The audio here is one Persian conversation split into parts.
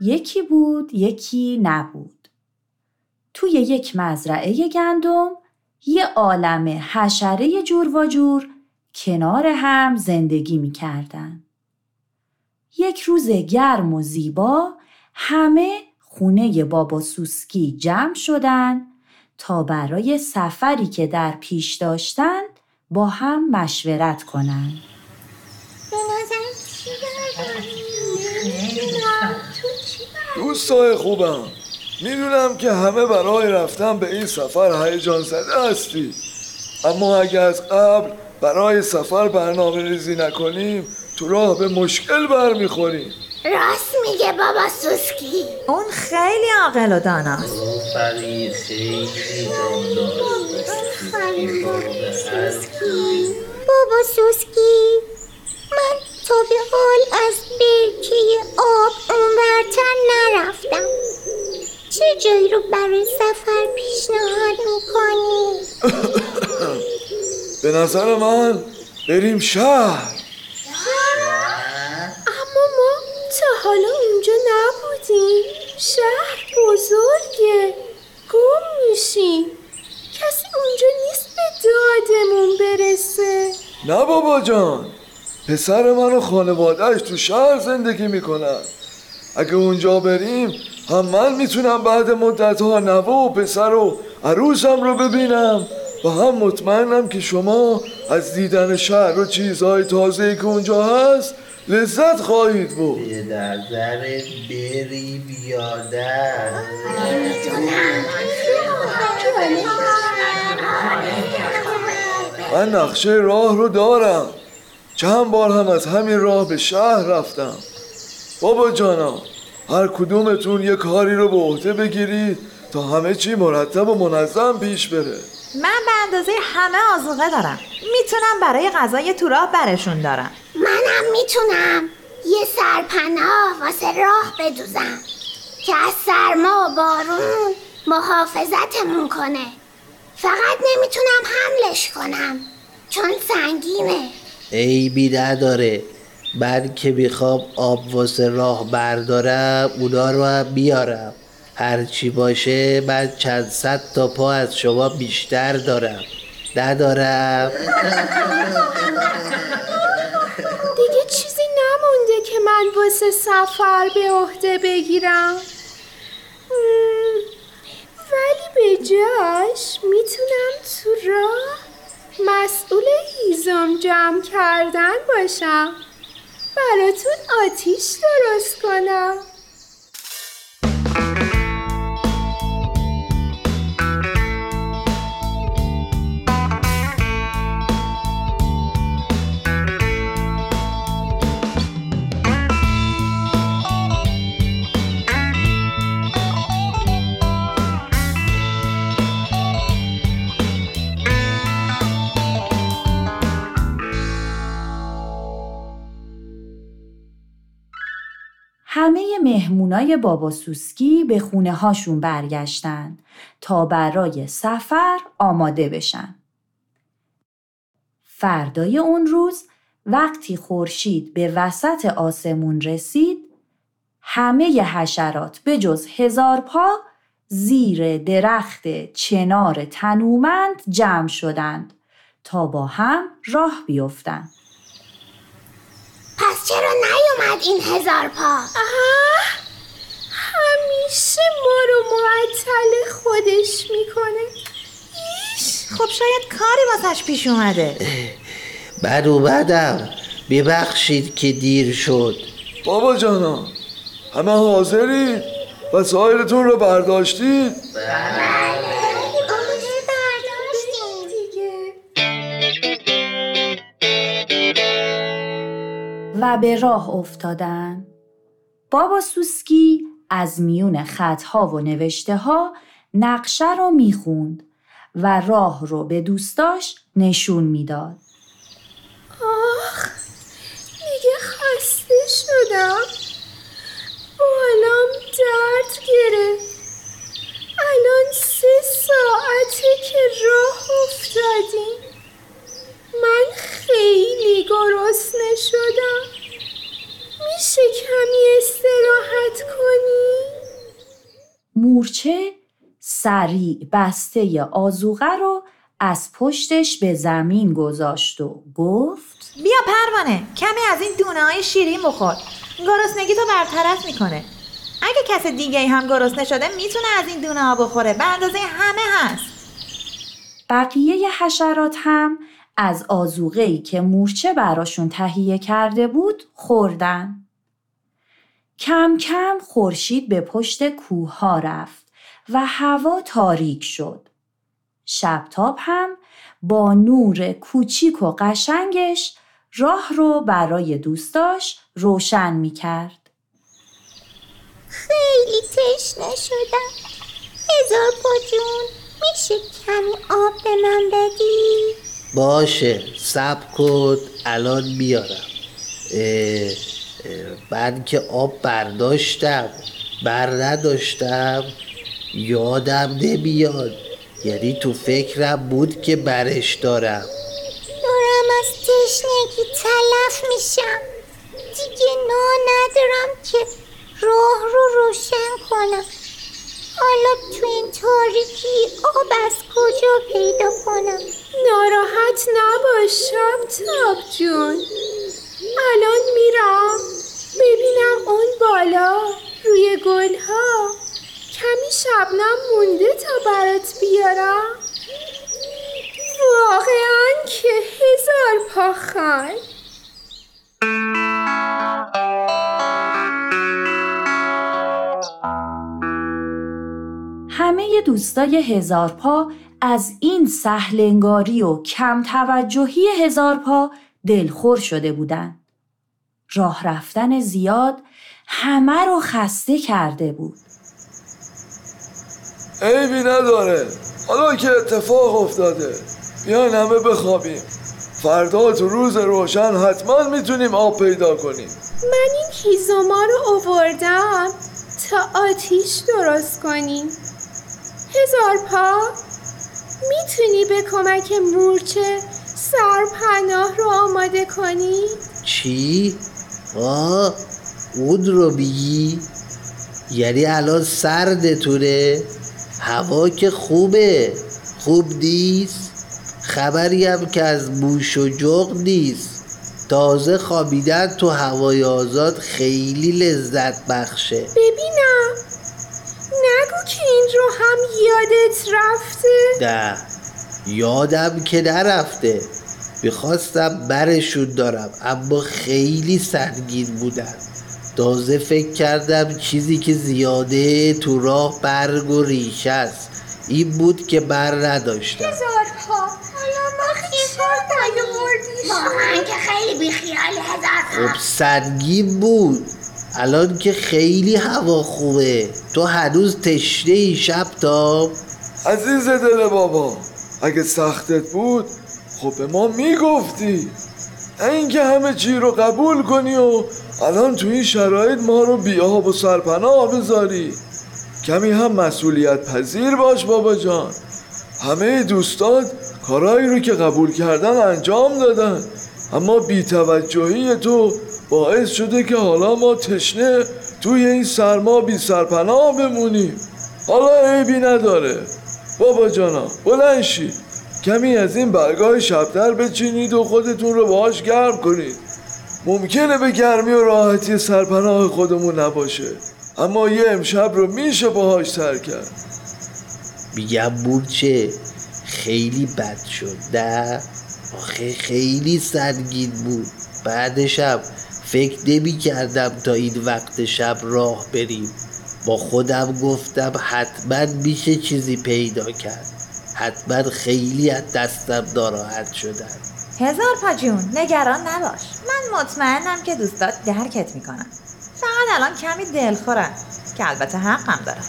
یکی بود یکی نبود توی یک مزرعه گندم یه عالم حشره جور و جور کنار هم زندگی می کردن. یک روز گرم و زیبا همه خونه بابا سوسکی جمع شدن تا برای سفری که در پیش داشتند با هم مشورت کنند. دوستای خوبم. می‌دونم که همه برای رفتن به این سفر هیجان زده هستی. اما اگر از قبل برای سفر برنامه ریزی نکنیم تو راه به مشکل برمیخوریم. راست میگه بابا سوسکی. اون خیلی عاقل و داناست. بابا سوسکی. من برای سفر پیشنهاد می‌کنی؟ به نظر من بریم شهر. اما ما تا حالا اونجا نبودیم. شهر بزرگه. گم میشیم. کسی اونجا نیست به دادمون برسه. نه بابا جان. پسر من و خانوادهش تو شهر زندگی می‌کنن. اگه اونجا بریم هم من می‌تونم بعد مدت ها نوه و پسر و عروسم رو ببینم و هم مطمئنم که شما از دیدن شهر و چیزهای تازه که اونجا هست لذت خواهید بود به نظرت بری بیادر. من نقشه راه رو دارم. چند بار هم از همین راه به شهر رفتم. بابا جانا هر کدومتون یه کاری رو به عهده بگیرید تا همه چی مرتب و منظم پیش بره. من به اندازه همه آزوقه دارم. می‌تونم برای غذای تو راه برشون دارم. منم می‌تونم. یه سرپناه واسه راه بدوزم که از سرما و بارون محافظتمون کنه. فقط نمی‌تونم حملش کنم چون سنگینه. عیبی نداره من که می‌خوام آب واسه راه بردارم اونا رو بیارم هرچی باشه من چند صد تا پا از شما بیشتر دارم. ندارم. دیگه چیزی نمونده که من واسه سفر به عهده بگیرم. ولی به جاش می‌تونم تو راه مسئول هیزم جمع کردن باشم. براتون آتیش درست کنم. مهمونای بابا سوسکی به خونه هاشون برگشتن تا برای سفر آماده بشن. فردای اون روز وقتی خورشید به وسط آسمون رسید همه حشرات به جز هزار پا زیر درخت چنار تنومند جمع شدند تا با هم راه بیفتند. چرا نیومد این هزار پا؟ همیشه ما رو معطل خودش می‌کنه. خب شاید کاری واسش پیش اومده. من اومدم ببخشید که دیر شد. بابا جانا همه حاضرید وسایلتون رو برداشتید دیگه و به راه افتادن. بابا سوسکی از میون خطها و نوشته ها نقشه رو می‌خوند و راه رو به دوستاش نشون می‌داد. آخ دیگه خسته شدم بالام درد گرفت الان سه ساعته که راه افتادیم من خیلی گرسنه شدم میشه کمی استراحت کنی؟ مورچه سریع بسته آزوغه رو از پشتش به زمین گذاشت و گفت بیا پروانه کمی از این دونه های شیرین بخور. گرسنگی تو برطرف می‌کنه. اگه کس دیگه هم گرسنه شده می‌تونه از این دونه ها بخوره. به اندازه همه هست. بقیه حشرات هم از آزوغه‌ای که مورچه براشون تهیه کرده بود خوردن. کم کم خورشید به پشت کوه ها رفت. و هوا تاریک شد. شبتاب هم با نور کوچیک و قشنگش راه رو برای دوستاش روشن می کرد. خیلی تشنه شدم هزار پا جون میشه کمی آب به من بدی؟ باشه سب کن الان میارم اه، اه، من که آب برداشتم بر نداشتم یادم نمیاد. یعنی تو فکرم بود که برش دارم. دارم از تشنگی تلف میشم. دیگه نا ندارم که راه رو روشن کنم. حالا تو این تاریکی آب از کجا پیدا کنم؟ ناراحت نباش شبتاب جون. الان میرم. ببینم اون بالا روی گلها. کمی شبنم مونده تا برات بیارم واقعا که هزار پا خان همه دوستای هزار پا از این سهلنگاری و کم توجهی هزار پا دلخور شده بودند. راه رفتن زیاد همه رو خسته کرده بود. عیبی نداره حالا که اتفاق افتاده بیاین همه بخوابیم فردا تو روز روشن حتما می‌تونیم آب پیدا کنیم من این هیزوما رو آوردم تا آتیش درست کنیم هزار پا می‌تونی به کمک مورچه سرپناه رو آماده کنی؟ چی؟ آه اون رو میگی؟ یعنی الان سردتونه؟ هوا که خوبه. خوب نیست؟ خبری هم که از بوش و جغ نیست. تازه خوابیدن تو هوای آزاد خیلی لذت بخشه. ببینم نگو که این رو هم یادت رفته. نه یادم که نرفته. می‌خواستم برشون دارم اما خیلی سنگین بودن. تازه فکر کردم چیزی که زیاده تو راه برگ و ریشه است. این بود که بر نداشتم. هزار پا حالا ما خیلی واقعا که خیلی بیخیال هزار پا خب سنگین بود. الان که خیلی هوا خوبه. تو هنوز تشنه ای شب تا؟ عزیز دل بابا اگه سختت بود خب به ما می‌گفتی. نه اینکه همه چی رو قبول کنی و الان تو این شرایط ما رو بی آب و سرپناه بذاری کمی هم مسئولیت پذیر باش بابا جان. همه دوستات کارهایی رو که قبول کردن انجام دادن. اما بیتوجهی تو باعث شده که حالا ما تشنه توی این سرما بی سرپناه بمونیم. حالا عیبی نداره. بابا جانا بلند شید. کمی از این برگاه شبتر بچینید و خودتون رو باهاش گرم کنید. ممکنه به گرمی و راحتی سرپناه خودمون نباشه. اما یه امشب رو میشه باهاش سر کرد. میگم مورچه خیلی بد شد. نه. آخه خیلی سنگین بود. بعدشم فکر نمی کردم تا این وقت شب راه بریم. با خودم گفتم حتما میشه چیزی پیدا کرد. حتما خیلی از دستم ناراحت شدن. هزار پا جون نگران نباش. من مطمئنم که دوستات درکت می‌کنن. فقط الان کمی دلخورن که البته حقم دارن.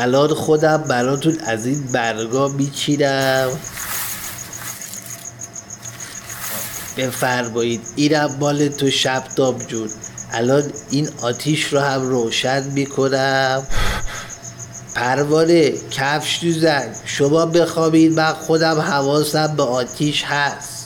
الان خودم براتون از این برگا میچینم. بفرمایید. اینم مال تو شبتاب جون. الان این آتیش رو هم روشن می‌کنم. پروانه کفش دوزن شما بخوابید من خودم حواسم به آتیش هست.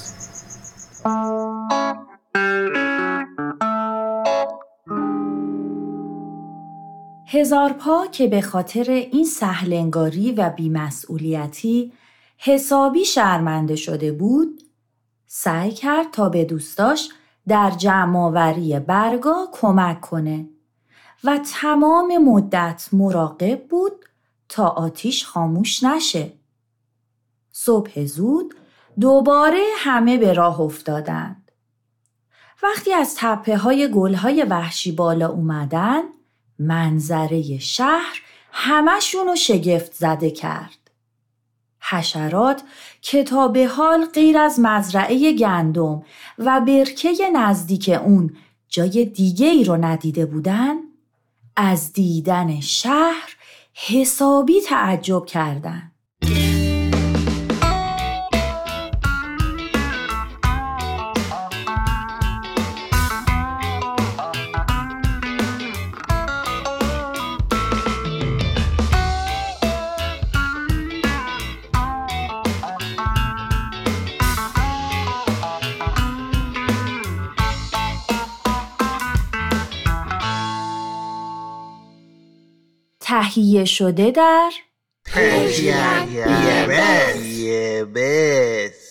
هزار پا که به خاطر این سهلنگاری و بیمسئولیتی حسابی شرمنده شده بود سعی کرد تا به دوستاش در جمعآوری برگا کمک کنه و تمام مدت مراقب بود تا آتیش خاموش نشه. صبح زود دوباره همه به راه افتادند. وقتی از تپه های گل های وحشی بالا اومدن منظره شهر همشون رو شگفت زده کرد. حشرات که تا به حال غیر از مزرعه گندم و برکه نزدیک اون جای دیگه ای رو ندیده بودن از دیدن شهر حسابی تعجب کردند. تهیه شده در هجیان بس